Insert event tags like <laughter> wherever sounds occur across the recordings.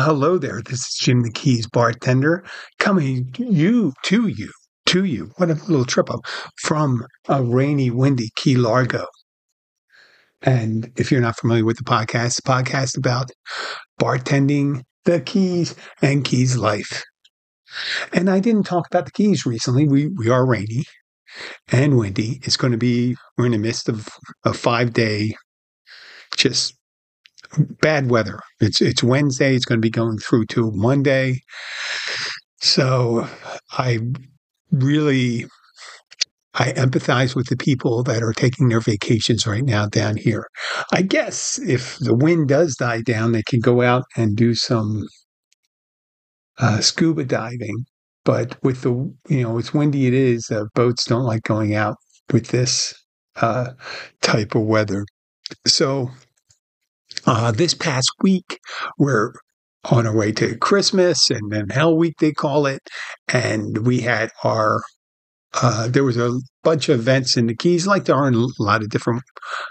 Well, hello there. This is Jim the Keys bartender coming you to you to you. What a little trip up from a rainy, windy Key Largo. And if you're not familiar with the podcast, the podcast about bartending, the Keys, and Keys life. And I didn't talk about the Keys recently. We we are rainy and windy. It's going to be we're in the midst of a five day just bad weather. It's it's Wednesday. It's going to be going through to Monday. So I really I empathize with the people that are taking their vacations right now down here. I guess if the wind does die down, they can go out and do some uh, scuba diving. But with the you know it's windy, it is. Uh, boats don't like going out with this uh, type of weather. So uh, this past week, we're on our way to Christmas and then Hell Week, they call it. And we had our, uh, there was a bunch of events in the Keys, like there are in a lot of different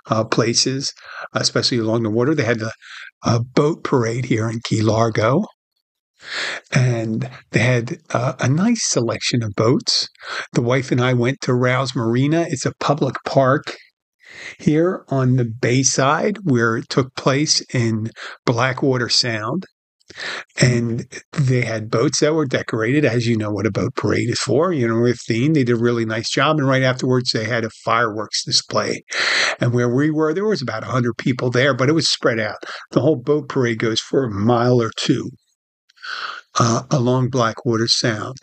uh, places, especially along the water. They had the uh, boat parade here in Key Largo. And they had uh, a nice selection of boats. The wife and I went to Rowell's Marina. It's a public park here on the Bayside, where it took place in Blackwater Sound. And they had boats that were decorated, as you know what a boat parade is for, you know, with theme. They did a really nice job. And right afterwards, they had a fireworks display. And where we were, there was about 100 people there, but it was spread out. The whole boat parade goes for a mile or two uh, along Blackwater Sound.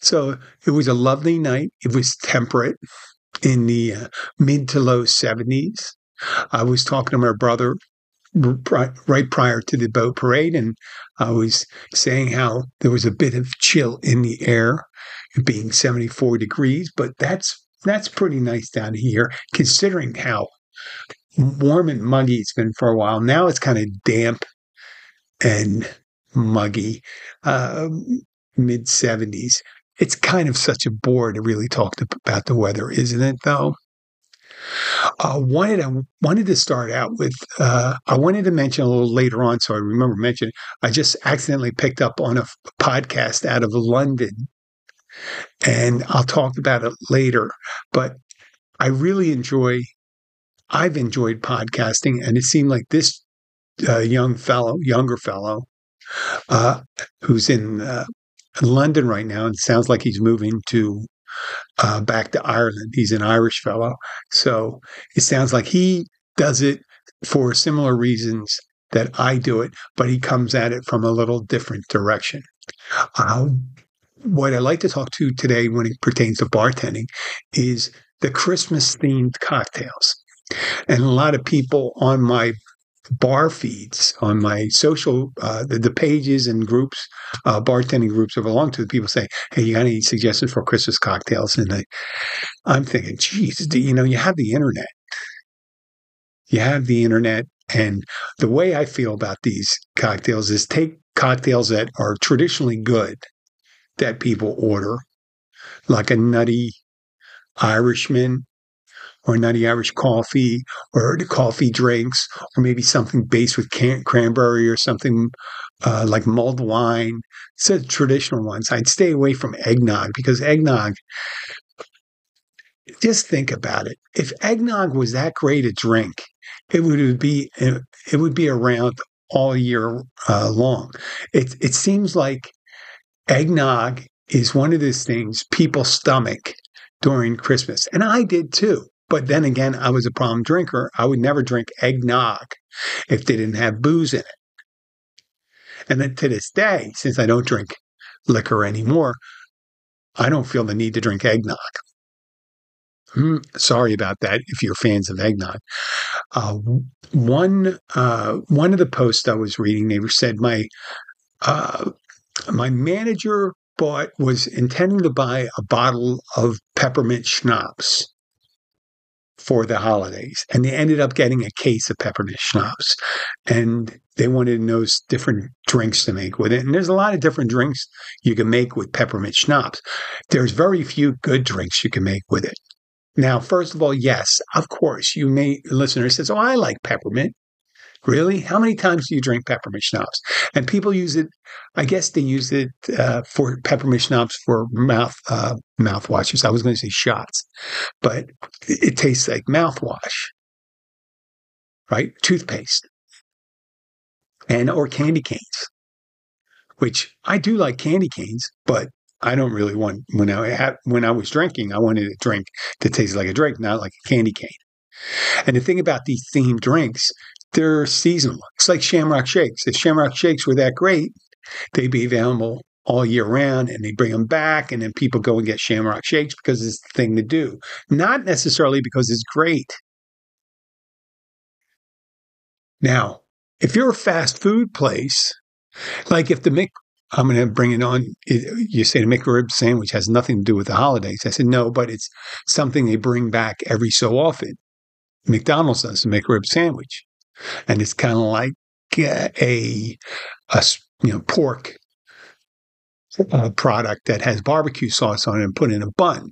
So it was a lovely night. It was temperate in the uh, mid to low 70s. I was talking to my brother right prior to the boat parade, and I was saying how there was a bit of chill in the air, being 74 degrees, but that's that's pretty nice down here, considering how warm and muggy it's been for a while. Now it's kind of damp and muggy, uh, mid 70s it's kind of such a bore to really talk to, about the weather, isn't it? Though. Uh, wanted I wanted to start out with uh, I wanted to mention a little later on, so I remember mentioning. I just accidentally picked up on a podcast out of London, and I'll talk about it later. But I really enjoy. I've enjoyed podcasting, and it seemed like this uh, young fellow, younger fellow, uh, who's in uh, London right now, and sounds like he's moving to uh, back to Ireland. He's an Irish fellow, so it sounds like he does it for similar reasons that I do it, but he comes at it from a little different direction. Uh, what I like to talk to today, when it pertains to bartending, is the Christmas themed cocktails. And a lot of people on my bar feeds on my social uh, the, the, pages and groups uh, bartending groups I belong to people say hey you got any suggestions for christmas cocktails? And I, i'm thinking geez you know you have the internet. You have the internet and the way i feel about these cocktails is take cocktails that are traditionally good that people order like a nutty irishman or nutty Irish coffee or coffee drinks or maybe something based with can- cranberry or something uh, like mulled wine. So traditional ones. I'd stay away from eggnog because eggnog. Just think about it. If eggnog was that great a drink, it would be it would be around all year uh, long. It it seems like eggnog is one of those things people stomach during Christmas, and I did too. But then again, I was a problem drinker. I would never drink eggnog if they didn't have booze in it. And then to this day, since I don't drink liquor anymore, I don't feel the need to drink eggnog. Mm, sorry about that if you're fans of eggnog. Uh, one uh, one of the posts I was reading, they said my uh, my manager bought was intending to buy a bottle of peppermint schnapps for the holidays. And they ended up getting a case of peppermint schnapps. And they wanted to know different drinks to make with it. And there's a lot of different drinks you can make with peppermint schnapps. There's very few good drinks you can make with it. Now, first of all, yes, of course, you may, listener says, Oh, I like peppermint. Really? How many times do you drink peppermint schnapps? And people use it. I guess they use it uh, for peppermint schnapps for mouth uh, mouthwashes. I was going to say shots, but it, tastes like mouthwash, right? Toothpaste and or candy canes, which I do like candy canes, but I don't really want when I have, when I was drinking, I wanted a drink that tasted like a drink, not like a candy cane. And the thing about these themed drinks, they're seasonal. It's like Shamrock Shakes. If Shamrock Shakes were that great, they'd be available all year round and they bring them back and then people go and get Shamrock Shakes because it's the thing to do. Not necessarily because it's great. Now, if you're a fast food place, like if the Mc, I'm going to bring it on. You say the McRib sandwich has nothing to do with the holidays. I said no, but it's something they bring back every so often. McDonald's does a McRib sandwich and it's kind of like a, a you know pork uh, product that has barbecue sauce on it and put in a bun.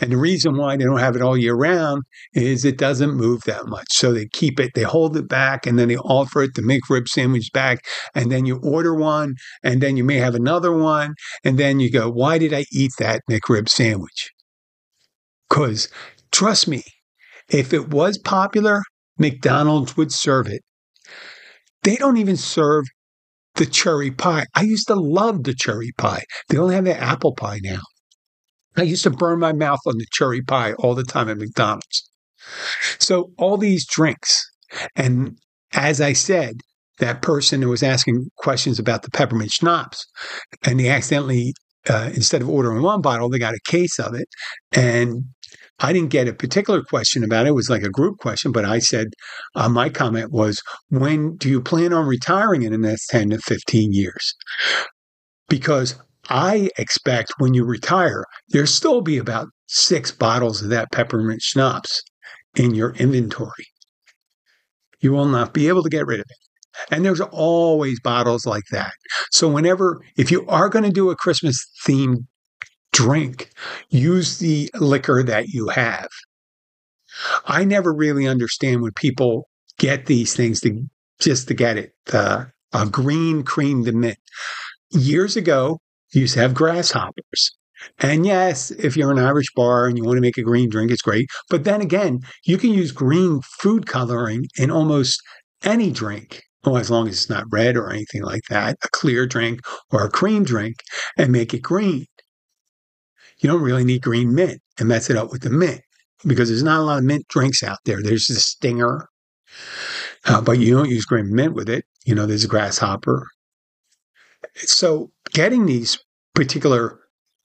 And the reason why they don't have it all year round is it doesn't move that much. So they keep it, they hold it back, and then they offer it the McRib sandwich back. And then you order one, and then you may have another one. And then you go, why did I eat that McRib sandwich? Because trust me, if it was popular, McDonald's would serve it. They don't even serve the cherry pie. I used to love the cherry pie. They only have the apple pie now. I used to burn my mouth on the cherry pie all the time at McDonald's. So, all these drinks. And as I said, that person who was asking questions about the peppermint schnapps, and he accidentally, uh, instead of ordering one bottle, they got a case of it. And I didn't get a particular question about it. It was like a group question, but I said, uh, my comment was, when do you plan on retiring in the next 10 to 15 years? Because I expect when you retire, there'll still be about six bottles of that peppermint schnapps in your inventory. You will not be able to get rid of it. And there's always bottles like that. So, whenever, if you are going to do a Christmas themed drink, use the liquor that you have. I never really understand when people get these things to just to get it. A green cream de mint. Years ago, you used to have grasshoppers. And yes, if you're an Irish bar and you want to make a green drink, it's great. But then again, you can use green food coloring in almost any drink. Oh, as long as it's not red or anything like that, a clear drink or a cream drink, and make it green you don't really need green mint and mess it up with the mint because there's not a lot of mint drinks out there. There's the stinger, uh, but you don't use green mint with it. You know, there's a grasshopper. So getting these particular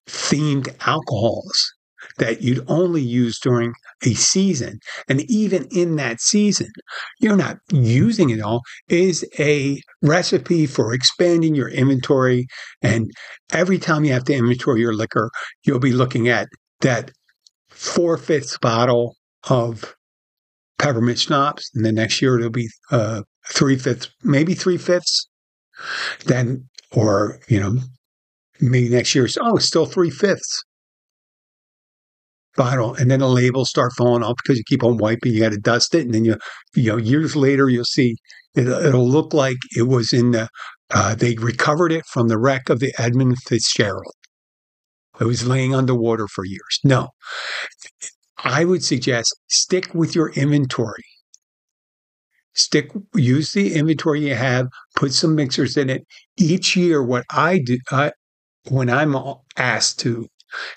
themed alcohols that you'd only use during a season. And even in that season, you're not using it all, is a recipe for expanding your inventory. And every time you have to inventory your liquor, you'll be looking at that four fifths bottle of peppermint schnapps. And the next year it'll be uh, three fifths, maybe three fifths. Then, or, you know, maybe next year, oh, it's still three fifths bottle, and then the labels start falling off because you keep on wiping. You got to dust it, and then you, you know, years later you'll see it, will look like it was in the. Uh, they recovered it from the wreck of the Edmund Fitzgerald. It was laying underwater for years. No, I would suggest stick with your inventory. Stick, use the inventory you have. Put some mixers in it each year. What I do, I, when I'm asked to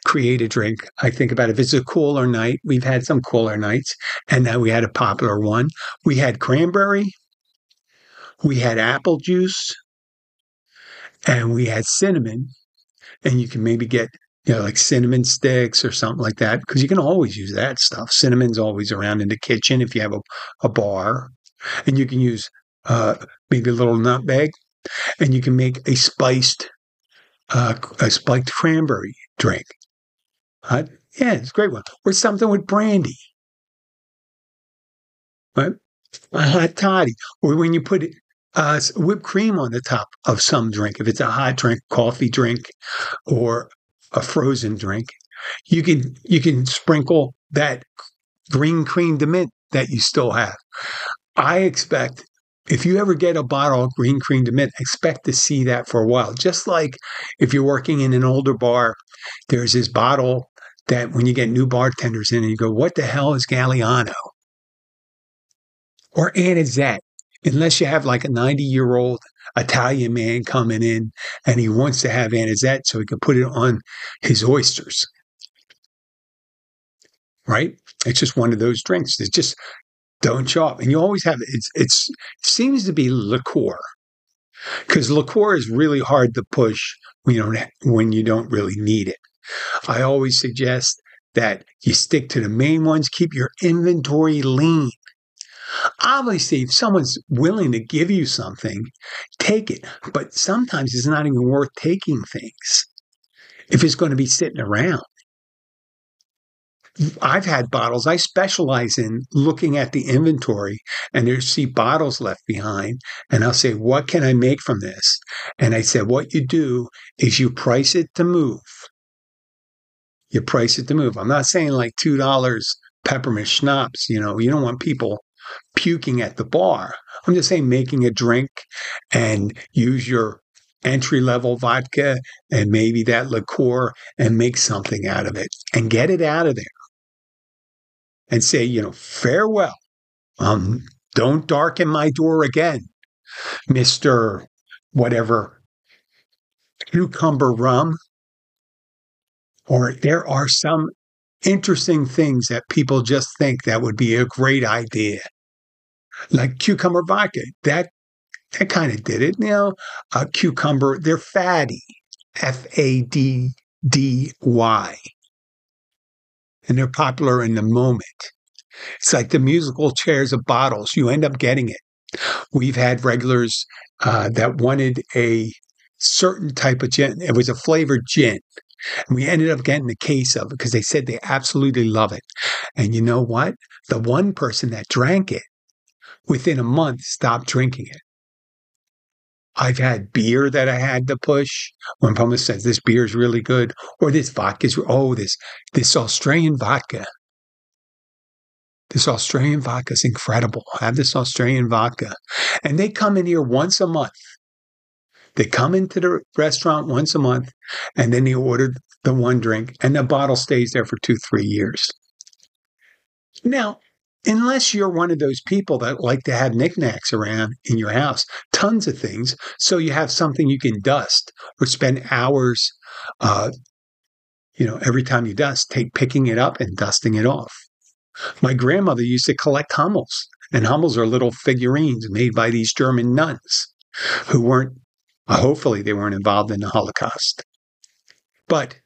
create a drink. I think about if it's a cooler night, we've had some cooler nights, and now we had a popular one. We had cranberry, we had apple juice, and we had cinnamon. And you can maybe get you know, like cinnamon sticks or something like that, because you can always use that stuff. Cinnamon's always around in the kitchen if you have a, a bar. And you can use uh, maybe a little nutmeg, and you can make a spiced uh, a spiked cranberry drink. Uh, yeah, it's a great one. Or something with brandy. Right? A hot toddy. Or when you put uh, whipped cream on the top of some drink, if it's a hot drink, coffee drink, or a frozen drink, you can you can sprinkle that green cream de mint that you still have. I expect if you ever get a bottle of green cream de mint, expect to see that for a while. Just like if you're working in an older bar, there's this bottle that when you get new bartenders in and you go, what the hell is Galliano? Or Anisette, unless you have like a 90 year old Italian man coming in and he wants to have Anisette so he can put it on his oysters. Right? It's just one of those drinks. It's just don't show up. And you always have it's it's it seems to be liqueur. Because liqueur is really hard to push when you don't when you don't really need it. I always suggest that you stick to the main ones, keep your inventory lean. Obviously, if someone's willing to give you something, take it. But sometimes it's not even worth taking things if it's going to be sitting around. I've had bottles. I specialize in looking at the inventory and there see bottles left behind. And I'll say, what can I make from this? And I said, what you do is you price it to move. You price it to move. I'm not saying like $2 peppermint schnapps. You know, you don't want people puking at the bar. I'm just saying making a drink and use your entry level vodka and maybe that liqueur and make something out of it and get it out of there and say, you know, farewell. Um, don't darken my door again, Mr. Whatever cucumber rum. Or there are some interesting things that people just think that would be a great idea. Like cucumber vodka. That that kind of did it. You know, a cucumber, they're fatty. F A D D Y and they're popular in the moment. It's like the musical chairs of bottles. You end up getting it. We've had regulars uh, that wanted a certain type of gin. It was a flavored gin. And we ended up getting a case of it because they said they absolutely love it. And you know what? The one person that drank it within a month stopped drinking it. I've had beer that I had to push when someone says this beer is really good, or this vodka is oh this this Australian vodka. This Australian vodka is incredible. I have this Australian vodka, and they come in here once a month. They come into the restaurant once a month, and then they order the one drink, and the bottle stays there for two three years. Now, unless you're one of those people that like to have knickknacks around in your house, tons of things, so you have something you can dust or spend hours, uh, you know, every time you dust, take picking it up and dusting it off. My grandmother used to collect Hummels, and Hummels are little figurines made by these German nuns who weren't, uh, hopefully, they weren't involved in the Holocaust. But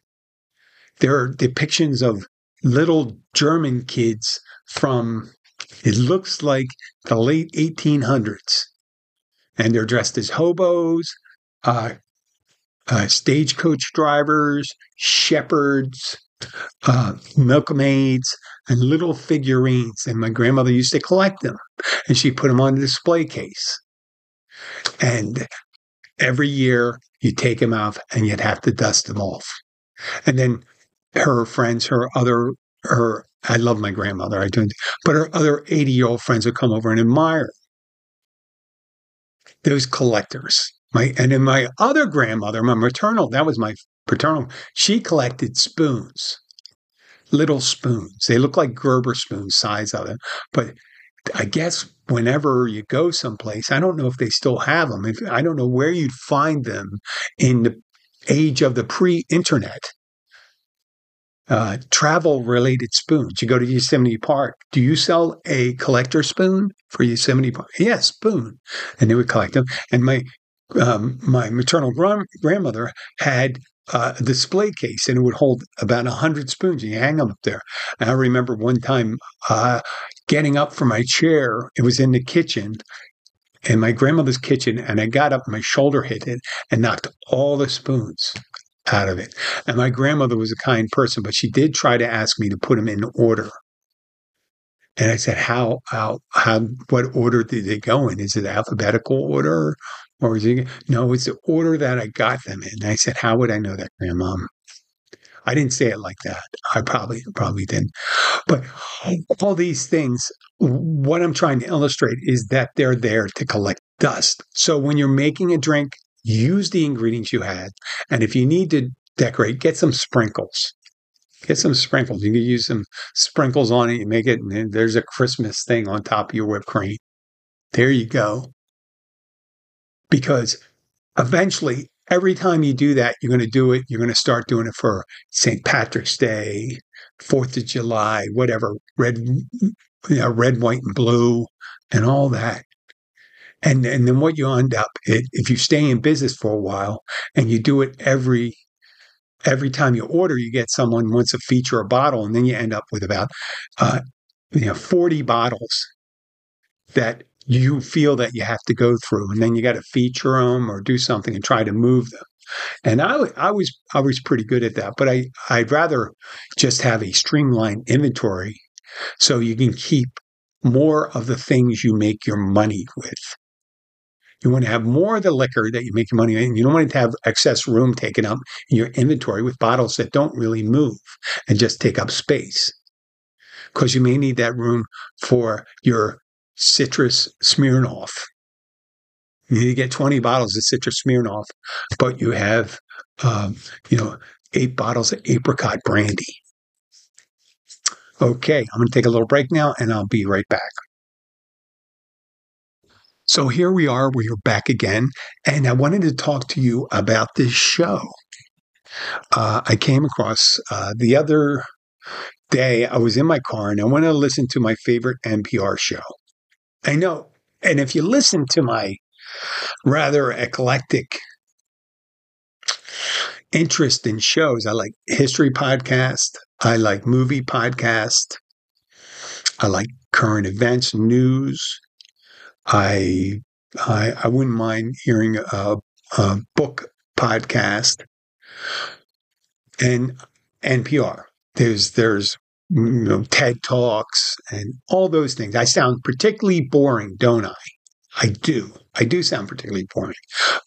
there are depictions of little German kids from, it looks like the late 1800s. And they're dressed as hobos, uh, uh, stagecoach drivers, shepherds, uh, milkmaids, and little figurines. And my grandmother used to collect them, and she put them on a display case. And every year you take them off, and you'd have to dust them off. And then her friends, her other, her I love my grandmother. I do. But her other 80 year old friends would come over and admire those collectors. My and then my other grandmother, my maternal, that was my paternal, she collected spoons, little spoons. They look like Gerber spoons, size of them. But I guess whenever you go someplace, I don't know if they still have them. If I don't know where you'd find them in the age of the pre-internet uh, travel related spoons. You go to Yosemite Park. Do you sell a collector spoon for Yosemite Park? Yes, spoon. And they would collect them. And my um, my maternal grandmother had uh, a display case and it would hold about 100 spoons and you hang them up there. And I remember one time uh, getting up from my chair, it was in the kitchen, in my grandmother's kitchen, and I got up, my shoulder hit it and knocked all the spoons out of it. And my grandmother was a kind person, but she did try to ask me to put them in order. And I said, how, how, how, what order did they go in? Is it alphabetical order? Or is it, no, it's the order that I got them in. And I said, how would I know that, grandma? I didn't say it like that. I probably probably didn't. But all these things, what I'm trying to illustrate is that they're there to collect dust. So when you're making a drink, use the ingredients you had. And if you need to decorate, get some sprinkles. Get some sprinkles. You can use some sprinkles on it. You make it, and there's a Christmas thing on top of your whipped cream. There you go. Because eventually, every time you do that, you're going to do it. You're going to start doing it for St. Patrick's Day, Fourth of July, whatever, red, you know, red, white, and blue, and all that. And and then what you end up, it, if you stay in business for a while and you do it every every time you order, you get someone wants to feature a bottle, and then you end up with about uh, you know forty bottles that you feel that you have to go through, and then you got to feature them or do something and try to move them. And I, I was I was pretty good at that, but I I'd rather just have a streamlined inventory so you can keep more of the things you make your money with. You want to have more of the liquor that you make your money in. You don't want to have excess room taken up in your inventory with bottles that don't really move and just take up space. Because you may need that room for your citrus Smirnoff. You need to get 20 bottles of citrus Smirnoff, but you have, um, you know, eight bottles of apricot brandy. Okay, I'm going to take a little break now and I'll be right back. So here we are, we are back again, and I wanted to talk to you about this show. Uh, I came across uh, the other day, I was in my car and I wanted to listen to my favorite NPR show. I know. And if you listen to my rather eclectic interest in shows, I like history podcast, I like movie podcast, I like current events, news. I I, I wouldn't mind hearing a, a book podcast and NPR. There's there's you know, TED Talks and all those things. I sound particularly boring, don't I? I do. I do sound particularly boring,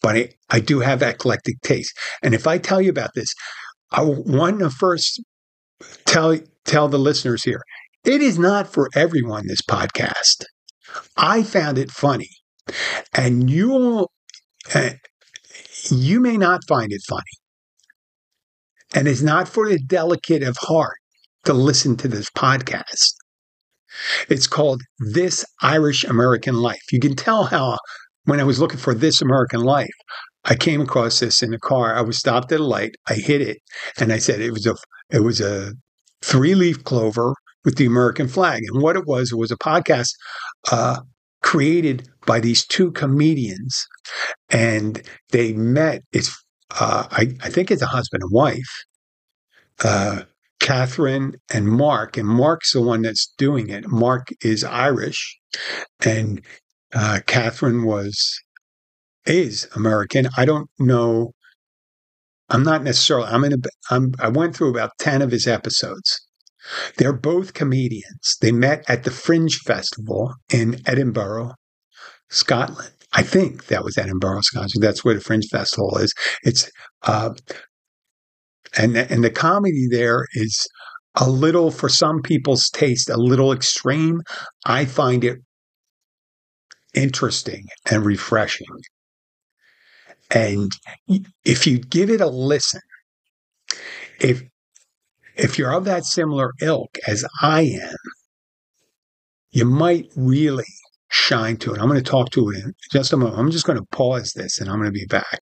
but I, I do have that eclectic taste. And if I tell you about this, I want to first tell tell the listeners here, it is not for everyone. This podcast, I found it funny, and you uh, you may not find it funny, and it's not for the delicate of heart to listen to this podcast. It's called This Irish American Life. You can tell how, when I was looking for This American Life, I came across this in a car. I was stopped at a light. I hit it, and I said it was a it was a three leaf clover with the American flag. And what it was, it was a podcast uh, created by these two comedians, and they met. It's uh, I, I think it's a husband and wife. Uh, Catherine and Mark, and Mark's the one that's doing it. Mark is Irish, and uh, Catherine was is American. I don't know. I'm not necessarily. I'm in a. I'm, I went through about ten of his episodes. They're both comedians. They met at the Fringe Festival in Edinburgh, Scotland. I think that was Edinburgh, Scotland. That's where the Fringe Festival is. It's uh, and and the comedy there is a little for some people's taste a little extreme i find it interesting and refreshing and if you give it a listen if if you're of that similar ilk as i am you might really shine to it i'm going to talk to it in just a moment i'm just going to pause this and i'm going to be back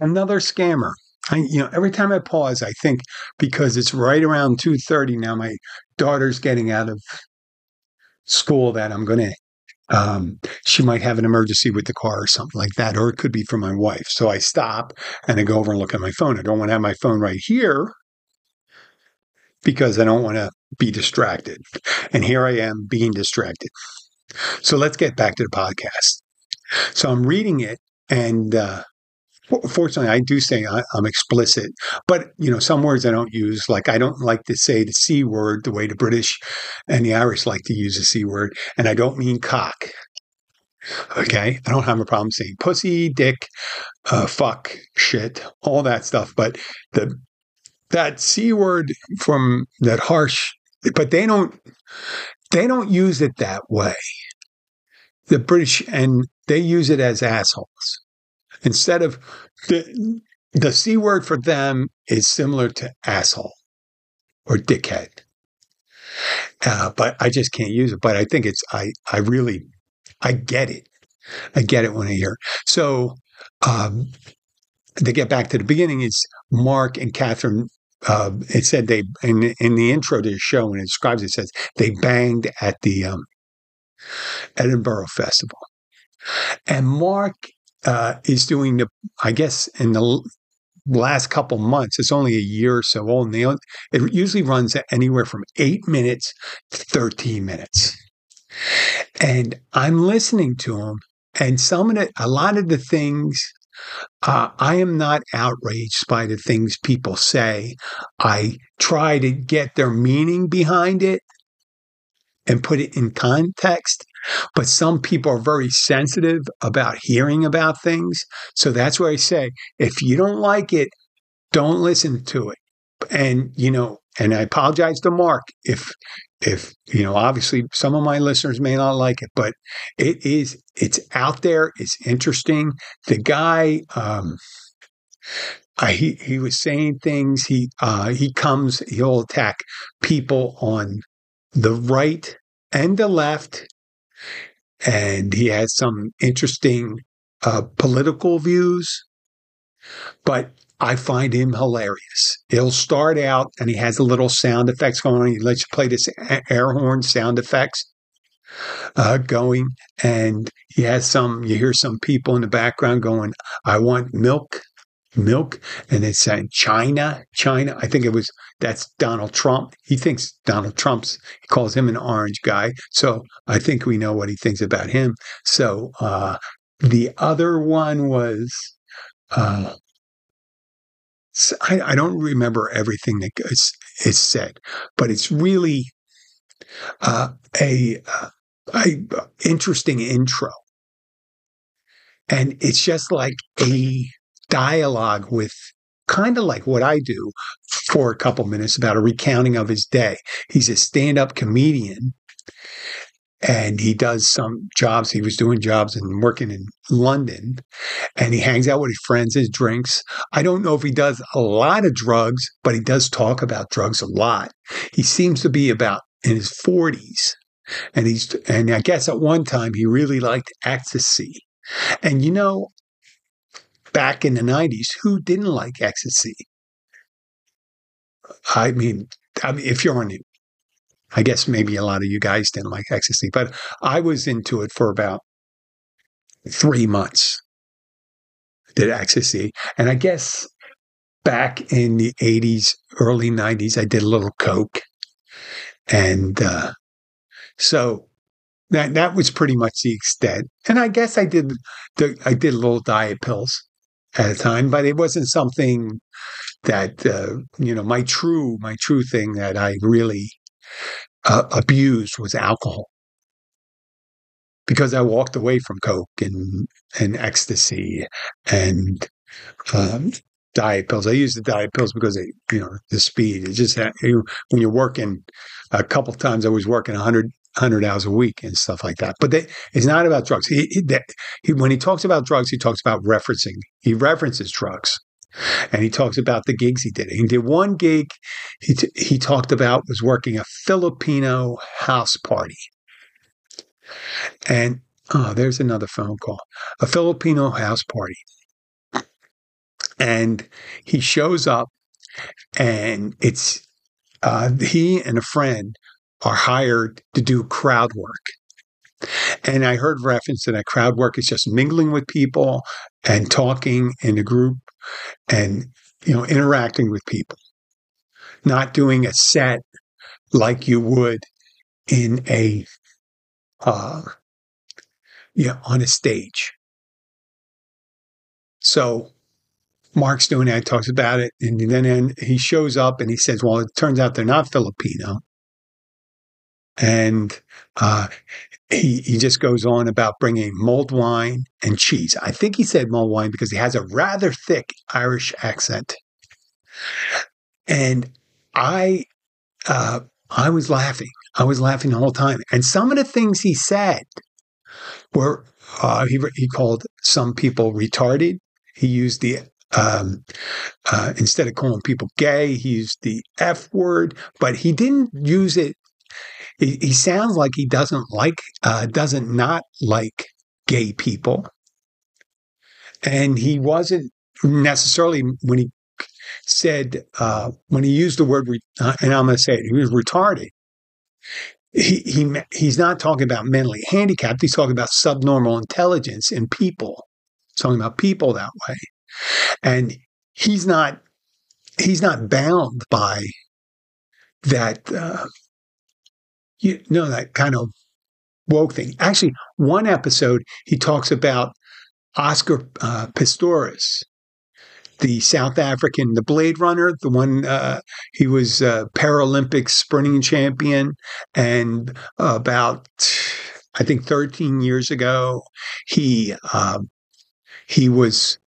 another scammer I, you know, every time I pause, I think because it's right around two thirty now. My daughter's getting out of school that I'm going to. Um, she might have an emergency with the car or something like that, or it could be for my wife. So I stop and I go over and look at my phone. I don't want to have my phone right here because I don't want to be distracted. And here I am being distracted. So let's get back to the podcast. So I'm reading it, and uh, Fortunately, I do say I, am explicit, but you know some words I don't use. Like I don't like to say the c word the way the British and the Irish like to use the c word, and I don't mean cock. Okay, I don't have a problem saying pussy, dick, uh, fuck, shit, all that stuff. But the that c word from that harsh, but they don't they don't use it that way. The British and they use it as assholes instead of the the c word for them is similar to asshole or dickhead. Uh, but I just can't use it. But I think it's I I really I get it. I get it when I hear. So um, to get back to the beginning, it's Mark and Catherine. Uh, it said they in in the intro to the show when it describes it, it says they banged at the um, Edinburgh Festival, and Mark uh, is doing the I guess in the last couple months. It's only a year or so old. And it usually runs anywhere from eight minutes to 13 minutes. And I'm listening to him, and some of the, a lot of the things, uh, I am not outraged by the things people say. I try to get their meaning behind it and put it in context. But some people are very sensitive about hearing about things. So that's where I say, if you don't like it, don't listen to it. And, you know, and I apologize to Mark if, if, you know, obviously some of my listeners may not like it, but it is, it's out there. It's interesting. The guy, um, I, he he was saying things. He uh, he comes. He'll attack people on the right and the left, and he has some interesting uh, political views. But I find him hilarious. He'll start out and he has a little sound effects going on. He lets you play this air horn sound effects uh, going, and he has some. You hear some people in the background going, "I want milk." milk and it's saying China, China. I think it was that's Donald Trump. He thinks Donald Trump's he calls him an orange guy. So I think we know what he thinks about him. So uh the other one was uh I, I don't remember everything that is, is said, but it's really uh, a, uh, a interesting intro, and it's just like a dialogue with kind of like what I do for a couple minutes about a recounting of his day. He's a stand up comedian and he does some jobs. He was doing jobs and working in London and he hangs out with his friends, his drinks. I don't know if he does a lot of drugs, but he does talk about drugs a lot. He seems to be about in his 40s. And he's, and I guess at one time he really liked ecstasy. And you know, back in the 90s who didn't like ecstasy. I mean, I mean, if you're on it, I guess maybe a lot of you guys didn't like ecstasy, but I was into it for about three months. Did ecstasy, and I guess back in the '80s, early '90s, I did a little coke, and uh, so that that was pretty much the extent. And I guess I did I did little diet pills at a time, but it wasn't something that uh, you know my true my true thing that I really uh, abused was alcohol because I walked away from coke and and ecstasy and um, diet pills. I use the diet pills because they, you know, the speed. It just when you're working a couple times, I was working 100 hundred hours a week and stuff like that. But they, it's not about drugs. He, he, he, when he talks about drugs, he talks about referencing. He references drugs, and he talks about the gigs he did. He did one gig. He t- he talked about was working a Filipino house party, and oh, there's another phone call. A Filipino house party, and he shows up, and it's uh, he and a friend are hired to do crowd work. And I heard reference to that crowd work is just mingling with people and talking in a group and you know interacting with people, not doing a set like you would in a uh, yeah on a stage. So Mark's doing that, talks about it, and then he shows up and he says, "Well, it turns out they're not Filipino." And uh, he he just goes on about bringing mulled wine and cheese. I think he said mulled wine because he has a rather thick Irish accent. and I, uh, I was laughing. I was laughing the whole time. And some of the things he said were uh, he he called some people retarded. He used the um, uh, instead of calling people gay, he used the F word, but he didn't use it. He, he sounds like he doesn't like, uh, doesn't not like gay people. And he wasn't necessarily, when he said, uh, when he used the word, re- uh, and I'm going to say it, he was retarded. He, he he's not talking about mentally handicapped. He's talking about subnormal intelligence in people. He's talking about people that way and he's not he's not bound by that uh, you know that kind of woke thing. Actually, one episode he talks about Oscar uh, Pistorius, the South African, the Blade Runner, the one uh, he was a Paralympic sprinting champion, and about I think 13 years ago he uh, he was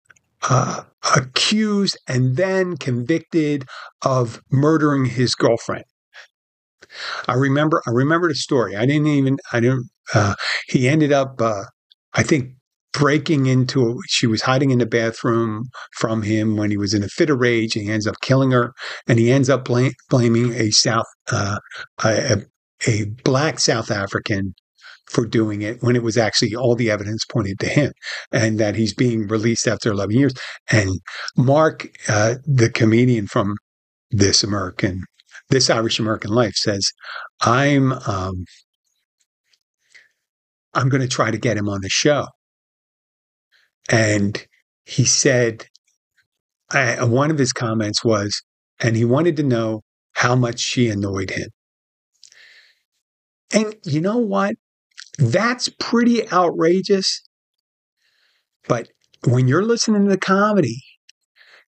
uh, accused and then convicted of murdering his girlfriend. I remember. I remember the story. I didn't even. I didn't. Uh, he ended up. Uh, I think breaking into. She was hiding in the bathroom from him when he was in a fit of rage. And he ends up killing her, and he ends up blaming a South, uh, a, a black South African for doing it when it was actually all the evidence pointed to him and that he's being released after 11 years. And Mark, uh, the comedian from This American, This Irish American Life says, I'm, um, I'm going to try to get him on the show. And he said, I, one of his comments was, and he wanted to know how much she annoyed him. And you know what? That's pretty outrageous. But when you're listening to the comedy,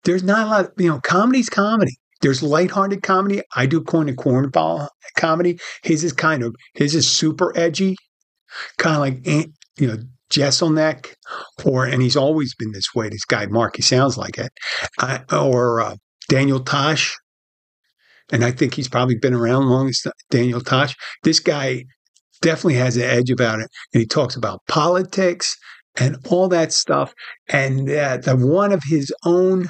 there's not a lot, you know, comedy's comedy. There's lighthearted comedy. I do coin and cornball comedy. His is kind of, his is super edgy, kind of like, you know, Jeselnik, or, and he's always been this way, this guy, Mark, he sounds like it, uh, or uh, Daniel Tosh. And I think he's probably been around longest, Daniel Tosh. This guy definitely has an edge about it. And he talks about politics and all that stuff. And uh, the one of his own,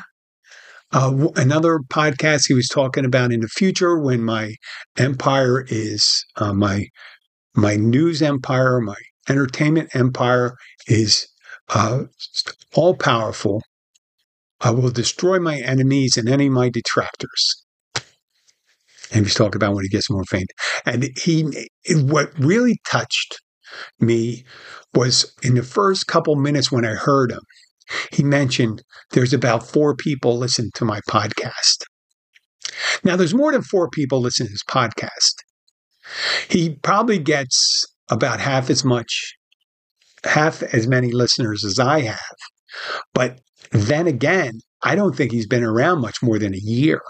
uh, another podcast he was talking about in the future when my empire is uh, my my news empire, my entertainment empire is uh, all powerful. I will destroy my enemies and any of my detractors and he's talking about when he gets more faint. And he, what really touched me was in the first couple minutes when I heard him, he mentioned there's about four people listen to my podcast. Now, there's more than four people listen to his podcast. He probably gets about half as much, half as many listeners as I have. But then again, I don't think he's been around much more than a year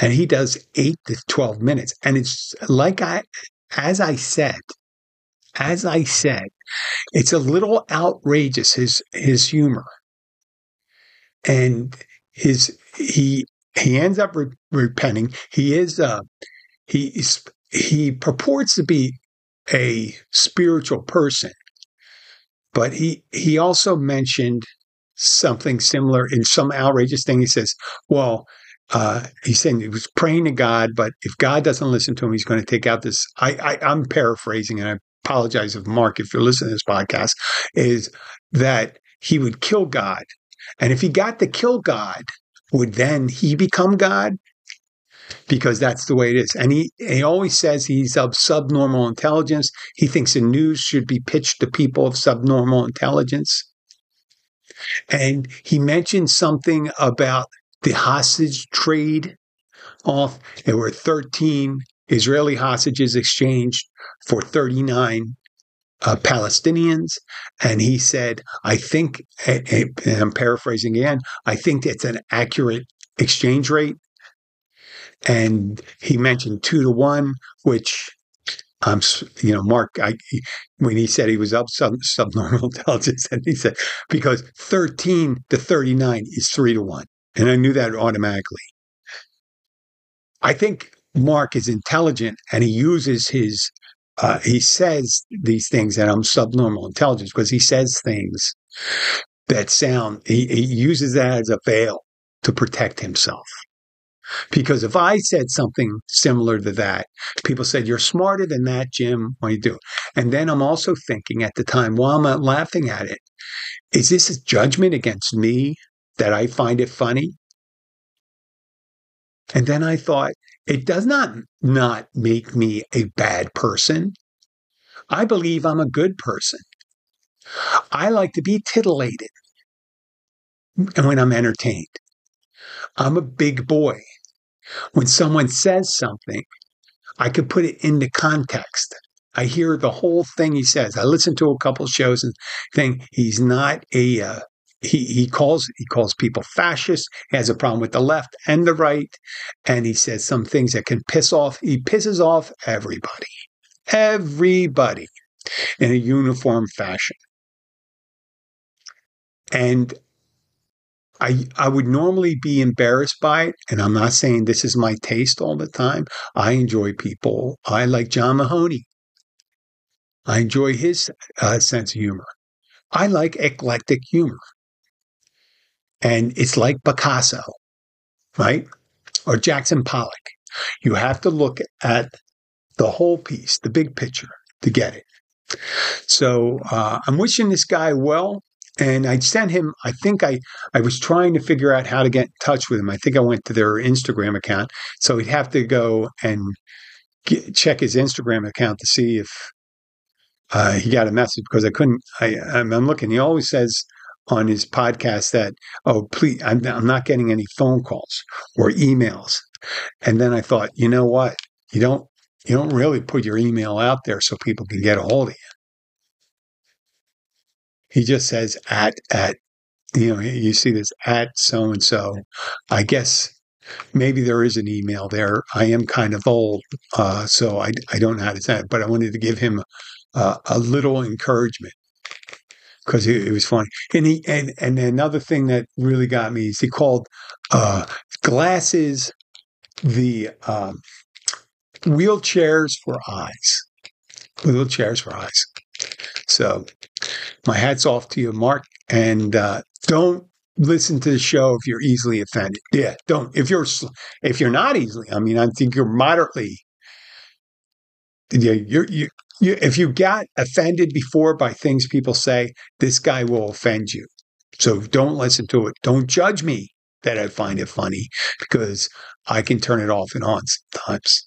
and he does eight to 12 minutes. And it's like I, as I said, as I said, it's a little outrageous, his, his humor. And his, he, he ends up re- repenting. He is, uh, he, he purports to be a spiritual person, but he, he also mentioned something similar in some outrageous thing. He says, well, uh, he's saying he was praying to God, but if God doesn't listen to him, he's going to take out this. I, I, am paraphrasing, and I apologize if Mark, if you're listening to this podcast, is that he would kill God, and if he got to kill God, would then he become God? Because that's the way it is. And he, he always says he's of subnormal intelligence. He thinks the news should be pitched to people of subnormal intelligence. And he mentioned something about the hostage trade off. There were 13 Israeli hostages exchanged for 39 uh, Palestinians. And he said, I think, and I'm paraphrasing again, I think it's an accurate exchange rate. And he mentioned two to one, which I'm, um, you know, Mark, I, when he said he was up sub, subnormal <laughs> intelligence, and he said, because 13 to 39 is three to one. And I knew that automatically. I think Mark is intelligent and he uses his, uh, he says these things that I'm subnormal intelligence because he says things that sound, he, he uses that as a veil to protect himself. Because if I said something similar to that, people said, You're smarter than that, Jim. What do you do? And then I'm also thinking at the time, while I'm not laughing at it, is this a judgment against me that I find it funny? And then I thought, it does not not make me a bad person. I believe I'm a good person. I like to be titillated and when I'm entertained. I'm a big boy. When someone says something, I could put it into context. I hear the whole thing he says. I listen to a couple shows and think he's not a uh, he he calls he calls people fascists. He has a problem with the left and the right, and he says some things that can piss off. He pisses off everybody, everybody, in a uniform fashion. And I I would normally be embarrassed by it, and I'm not saying this is my taste all the time. I enjoy people. I like John Mahoney. I enjoy his uh, sense of humor. I like eclectic humor. And it's like Picasso, right? Or Jackson Pollock. You have to look at the whole piece, the big picture, to get it. So uh, I'm wishing this guy well. And I sent him, I think I, I was trying to figure out how to get in touch with him. I think I went to their Instagram account. So he'd have to go and get, check his Instagram account to see if uh, he got a message because I couldn't. I, I'm, I'm looking. He always says on his podcast that, oh, please, I'm, I'm not getting any phone calls or emails. And then I thought, you know what? You don't you don't really put your email out there so people can get a hold of you. He just says at at you know you see this at so and so. I guess maybe there is an email there. I am kind of old, uh, so I I don't know how to say it, but I wanted to give him uh, a little encouragement because it, it, was funny. And he and and another thing that really got me is he called uh, glasses the um, wheelchairs for eyes. Wheelchairs for eyes. So my hat's off to you, Mark, and uh, don't listen to the show if you're easily offended. Yeah, don't. If you're if you're not easily, I mean, I think you're moderately. Yeah, you're you you, if you got offended before by things people say, this guy will offend you. So don't listen to it. Don't judge me that I find it funny because I can turn it off and on sometimes.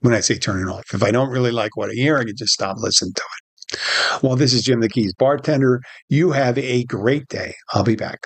When I say turn it off, if I don't really like what I hear, I can just stop listening to it. Well, this is Jim the Keys bartender. You have a great day. I'll be back.